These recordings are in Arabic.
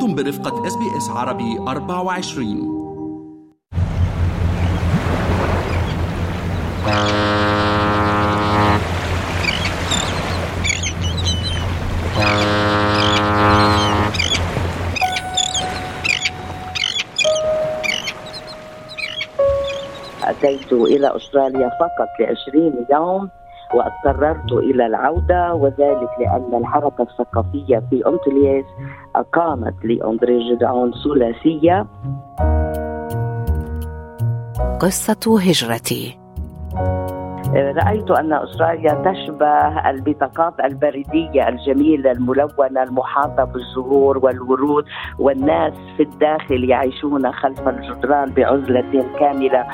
أنتم برفقة SBS عربي 24 أتيت إلى أستراليا فقط لعشرين يوم واضطررت إلى العودة وذلك لأن الحركة الثقافية في أنتلياس أقامت لأندري جدعون ثلاثية. قصة هجرتي. رأيت أن أستراليا تشبه البطاقات البريدية الجميلة الملونة المحاطة بالزهور والورود والناس في الداخل يعيشون خلف الجدران بعزلة كاملة.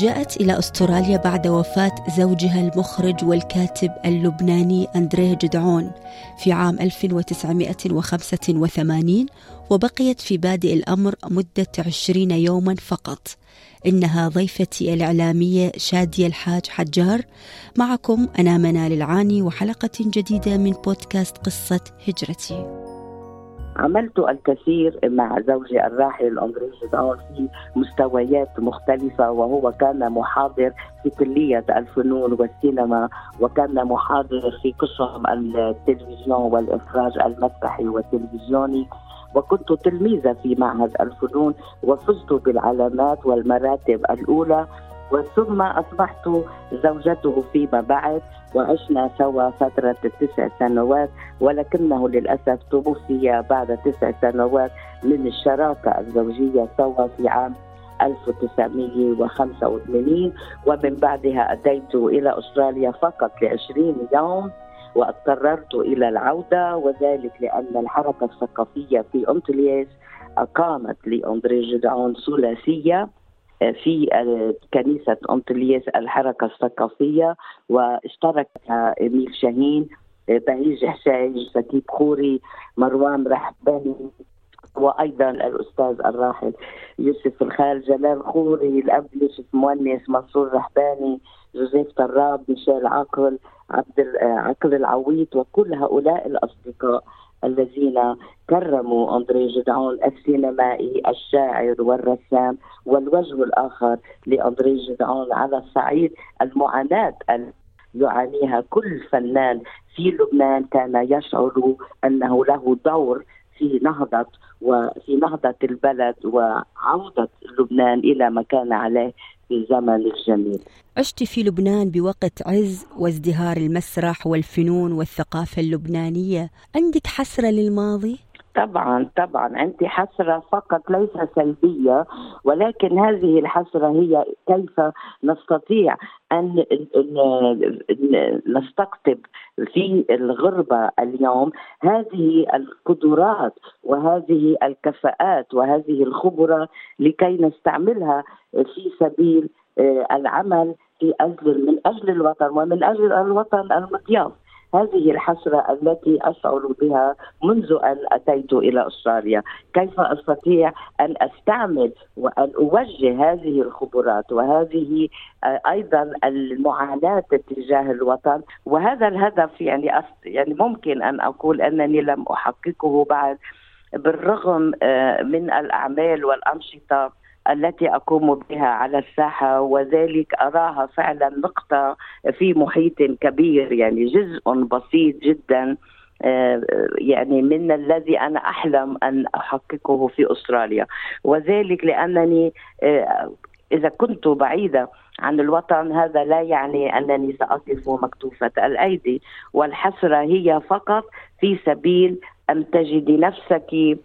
جاءت إلى أستراليا بعد وفاة زوجها المخرج والكاتب اللبناني أندريه جدعون في عام 1985 وبقيت في بادئ الأمر مدة عشرين يوما فقط. إنها ضيفتي الإعلامية شادية الحاج حجار. معكم أنا منال العاني وحلقة جديدة من بودكاست قصة هجرتي. عملت الكثير مع زوجي الراحل الأندريس في مستويات مختلفة وهو كان محاضر في كلية الفنون والسينما وكان محاضر في قسم التلفزيون والإخراج المسرحي والتلفزيوني. وكنت تلميذة في معهد الفنون وفزت بالعلامات والمراتب الأولى وثم أصبحت زوجته فيما بعد. وعشنا سوا فترة تسع سنوات ولكنه للأسف توفي بعد تسع سنوات من الشراكة الزوجية سوا في عام 1985 ومن بعدها أتيت إلى أستراليا فقط لعشرين يوم واضطررت إلى العودة وذلك لأن الحركة الثقافية في أنتلياس أقامت لأندري جدعون ثلاثية. في كنيسة أنطلياس الحركة الثقافية واشترك إميل شاهين بهيج حساج شكيب خوري مروان رحباني وأيضا الأستاذ الراحل يوسف الخال جلال خوري الأب يوسف مونس منصور رحباني جوزيف طراب ميشيل عقل عبد عقل العويط وكل هؤلاء الأصدقاء. الذين كرموا أندري جدعون السينمائي الشاعر والرسام والوجه الآخر لأندري جدعون على الصعيد المعاناة يعانيها كل فنان في لبنان كان يشعر أنه له دور في نهضة وفي نهضة البلد وعودة لبنان إلى ما كان عليه في الزمن الجميل عشت في لبنان بوقت عز وازدهار المسرح والفنون والثقافة اللبنانية عندك حسرة للماضي؟ طبعا طبعا. عندي حسرة فقط ليس سلبية ولكن هذه الحسرة هي كيف نستطيع أن نستقطب في الغربة اليوم هذه القدرات وهذه الكفاءات وهذه الخبرة لكي نستعملها في سبيل آه، العمل في أجل من أجل الوطن ومن أجل الوطن المضياف. هذه الحسرة التي أشعر بها منذ أن أتيت إلى أستراليا. كيف أستطيع أن أستعمل وأن أوجه هذه الخبرات وهذه آه، أيضا المعاناة تجاه الوطن؟ وهذا الهدف يعني يعني ممكن أن أقول أنني لم أحققه بعد بالرغم آه، من الأعمال والأنشطة التي أقوم بها على الساحة وذلك أراها فعلا نقطة في محيط كبير يعني جزء بسيط جدا آه، يعني من الذي أنا أحلم أن أحققه في أستراليا. وذلك لأنني آه، إذا كنت بعيدة عن الوطن هذا لا يعني أنني ساقف مكتوفة الأيدي والحسرة هي فقط في سبيل أن تجدي نفسك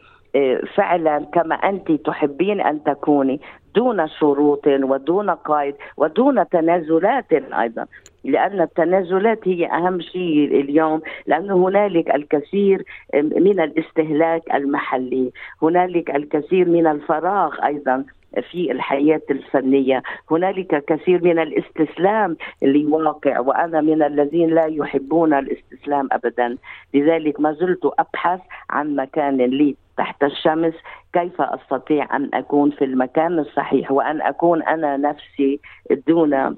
فعلا كما أنت تحبين أن تكوني دون شروط ودون قيد ودون تنازلات أيضا. لأن التنازلات هي أهم شيء اليوم لأن هنالك الكثير من الاستهلاك المحلي هنالك الكثير من الفراغ أيضا. في الحياة الفنية. هنالك كثير من الاستسلام لواقع وأنا من الذين لا يحبون الاستسلام أبدا. لذلك ما زلت أبحث عن مكان لي تحت الشمس. كيف أستطيع أن أكون في المكان الصحيح؟ وأن أكون أنا نفسي دون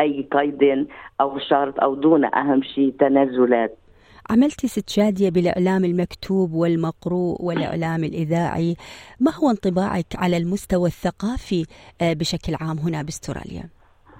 أي قيد أو شرط أو دون أهم شيء تنازلات. عملتي ست شادية بالإعلام المكتوب والمقروء والإعلام الإذاعي ما هو انطباعك على المستوى الثقافي آه، بشكل عام هنا بأستراليا؟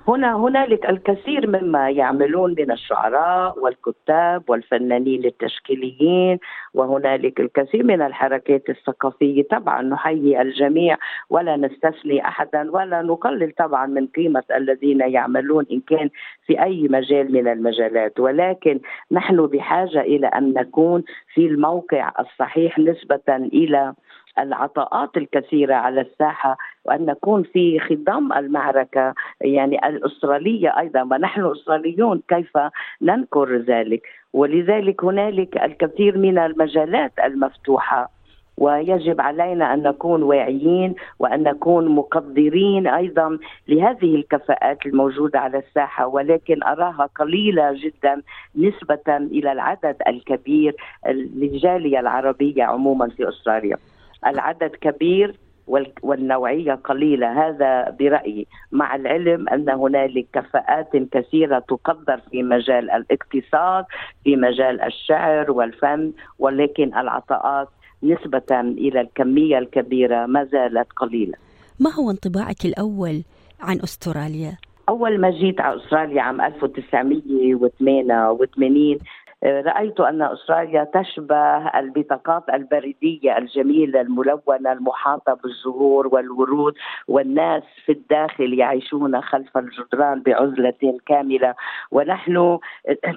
هنا هنالك الكثير مما يعملون من الشعراء والكتاب والفنانين التشكيليين وهنالك الكثير من الحركات الثقافية. طبعا نحيي الجميع ولا نستثني احدا ولا نقلل طبعا من قيمة الذين يعملون إن كان في أي مجال من المجالات. ولكن نحن بحاجة إلى أن نكون في الموقع الصحيح نسبة إلى العطاءات الكثيرة على الساحة وأن نكون في خضم المعركة يعني الأسترالية أيضا ونحن أستراليون كيف ننكر ذلك ولذلك هنالك الكثير من المجالات المفتوحة ويجب علينا أن نكون واعيين وأن نكون مقدرين أيضا لهذه الكفاءات الموجودة على الساحة ولكن أراها قليلة جدا نسبة إلى العدد الكبير للجالية العربية عموما في أستراليا. العدد كبير والنوعية قليلة. هذا برأيي. مع العلم أن هنالك كفاءات كثيرة تقدر في مجال الاقتصاد في مجال الشعر والفن ولكن العطاءات نسبة إلى الكمية الكبيرة ما زالت قليلة. ما هو انطباعك الأول عن أستراليا؟ أول ما جيت على أستراليا عام 1988 رأيت أن أستراليا تشبه البطاقات البريدية الجميلة الملونة المحاطة بالزهور والورود والناس في الداخل يعيشون خلف الجدران بعزلة كاملة. ونحن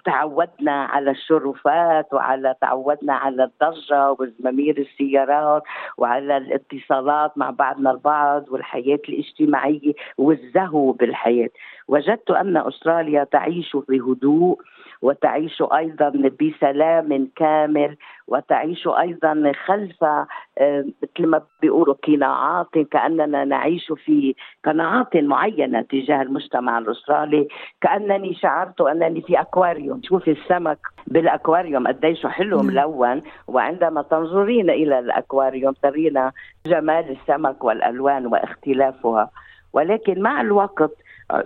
تعودنا على الشرفات وعلى تعودنا على الضجة وزمامير السيارات وعلى الاتصالات مع بعضنا البعض والحياة الاجتماعية والزهو بالحياة. وجدت أن أستراليا تعيش في هدوء وتعيش أيضا بسلام كامل وتعيش أيضا خلف آه، مثل ما بيقولوا قناعات كأننا نعيش في قناعات معينة تجاه المجتمع الأسترالي. كأنني شعرت أنني في أكواريوم. شوفي السمك بالأكواريوم قديش حلو. ملون. وعندما تنظرين إلى الأكواريوم ترين جمال السمك والألوان واختلافها. ولكن مع الوقت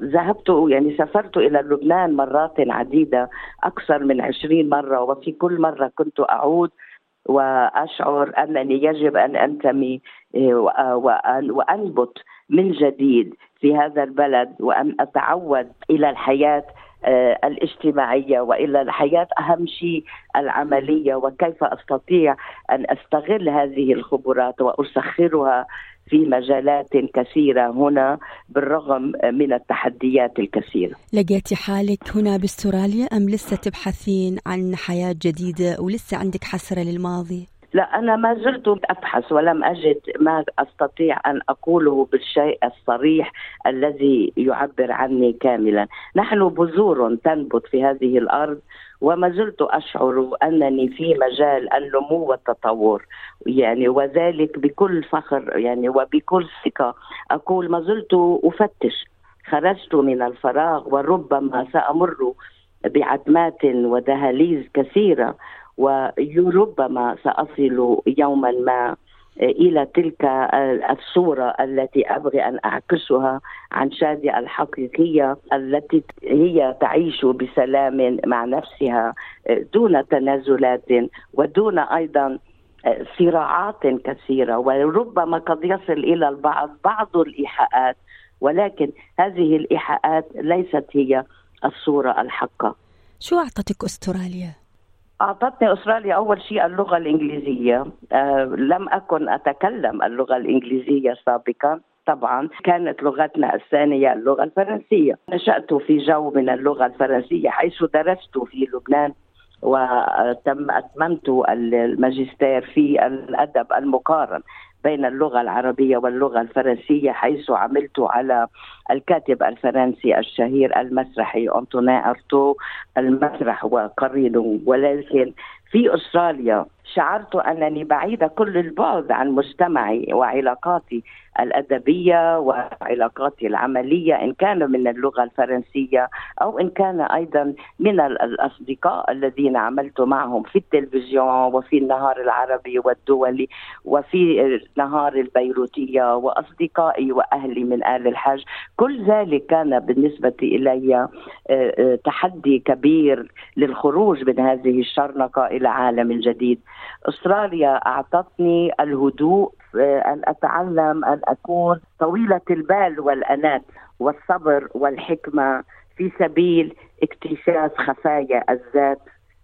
ذهبت يعني سافرت إلى لبنان مرات عديدة أكثر من عشرين مرة وفي كل مرة كنت أعود وأشعر أنني يجب أن أنتمي إيه، وأن وأنبت من جديد في هذا البلد وأن أتعود إلى الحياة آه، الاجتماعية وإلى الحياة أهم شيء العملية وكيف أستطيع أن أستغل هذه الخبرات وأسخرها في مجالات كثيرة هنا بالرغم من التحديات الكثيرة. لقيتي حالك هنا بأستراليا أم لسه تبحثين عن حياة جديدة ولسه عندك حسرة للماضي؟ لا أنا ما زلت أبحث ولم أجد ما أستطيع أن أقوله بالشيء الصريح الذي يعبر عني كاملا. نحن بذور تنبت في هذه الأرض وما زلت أشعر أنني في مجال النمو والتطور. يعني وذلك بكل فخر يعني وبكل ثقة. أقول ما زلت أفتش. خرجت من الفراغ وربما سأمر بعتمات ودهاليز كثيرة. وربما سأصل يوما ما إلى تلك الصورة التي أبغي أن أعكسها عن شادي الحقيقية التي هي تعيش بسلام مع نفسها دون تنازلات ودون أيضا صراعات كثيرة وربما قد يصل إلى البعض بعض الإيحاءات ولكن هذه الإيحاءات ليست هي الصورة الحقة شو أعطتك أستراليا؟ أعطتني أستراليا أول شيء اللغة الإنجليزية. أه لم أكن أتكلم اللغة الإنجليزية سابقا طبعا كانت لغتنا الثانية اللغة الفرنسية. نشأت في جو من اللغة الفرنسية حيث درست في لبنان وتم أتممت الماجستير في الأدب المقارن. بين اللغة العربية واللغة الفرنسية حيث عملت على الكاتب الفرنسي الشهير المسرحي أنطوني أرتو. المسرح وقرينه ولكن في أستراليا شعرت أنني بعيده كل البعد عن مجتمعي وعلاقاتي الأدبية وعلاقاتي العملية إن كان من اللغة الفرنسية أو إن كان أيضا من الأصدقاء الذين عملت معهم في التلفزيون وفي النهار العربي والدولي وفي النهار البيروتية وأصدقائي وأهلي من آل الحج كل ذلك كان بالنسبة إلي آه، آه، تحدي كبير للخروج من هذه الشرنقة إلى عالم جديد. أستراليا أعطتني الهدوء آه، أن أتعلم أن أكون طويلة البال والأنات والصبر والحكمة في سبيل اكتشاف خفايا الذات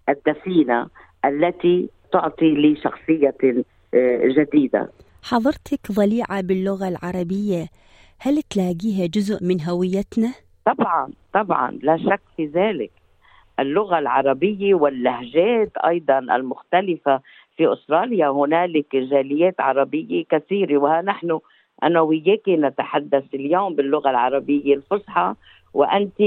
الدفينة التي تعطي لي شخصية آه، جديدة. حضرتك ضليعة باللغة العربية، هل تلاقيها جزء من هويتنا؟ طبعا طبعا لا شك في ذلك. اللغة العربية واللهجات أيضا المختلفة في أستراليا. هنالك جاليات عربية كثيرة وها نحن أنا وياك نتحدث اليوم باللغة العربية الفصحى وأنت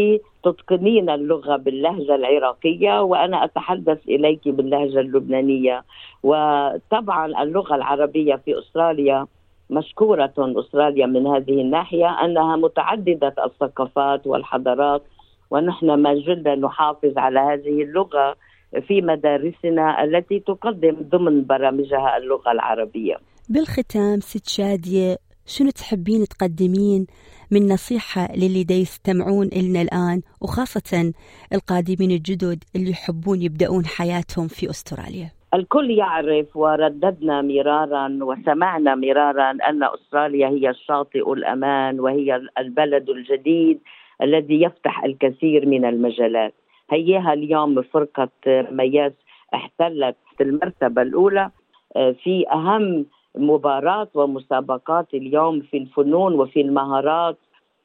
تتقنين اللغة باللهجة العراقية وأنا أتحدث إليك باللهجة اللبنانية. وطبعا اللغة العربية في أستراليا مشكورة أستراليا من هذه الناحية أنها متعددة الثقافات والحضارات ونحن ما زلنا نحافظ على هذه اللغة. في مدارسنا التي تقدم ضمن برامجها اللغة العربية. بالختام ست شادية شنو تحبين تقدمين من نصيحة للي دا يستمعون إلنا الآن وخاصة القادمين الجدد اللي يحبون يبدأون حياتهم في أستراليا الكل يعرف ورددنا مرارا وسمعنا مرارا أن أستراليا هي الشاطئ الأمان وهي البلد الجديد الذي يفتح الكثير من المجالات هياها اليوم فرقة مياس احتلت المرتبة الأولى آه، في أهم مباراة ومسابقات اليوم في الفنون وفي المهارات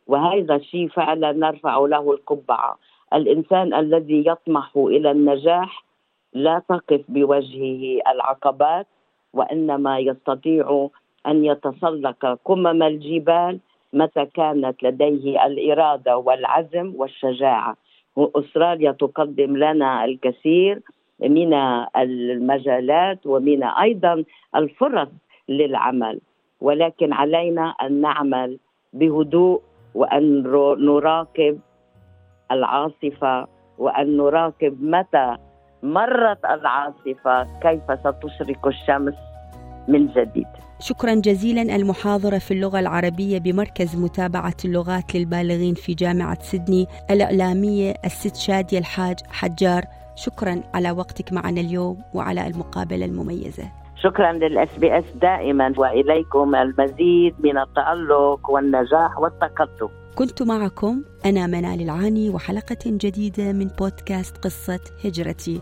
وهذا الشيء فعلا نرفع له القبعة. الإنسان الذي يطمح إلى النجاح لا تقف بوجهه العقبات وإنما يستطيع أن يتسلق قمم الجبال متى كانت لديه الإرادة والعزم والشجاعة. استراليا تقدم لنا الكثير من المجالات ومن أيضا الفرص للعمل. ولكن علينا أن نعمل بهدوء وأن نراقب العاصفة وأن نراقب متى مرت العاصفة كيف ستشرق الشمس. من جديد. شكرا جزيلا المحاضرة في اللغة العربية بمركز متابعة اللغات للبالغين في جامعة سيدني الإعلامية الست شادية الحاج حجار. شكرا على وقتك معنا اليوم وعلى المقابلة المميزة. شكرا لل SBS دائما وإليكم المزيد من التألق والنجاح والتقدم. كنت معكم أنا منال العاني وحلقة جديدة من بودكاست قصة هجرتي.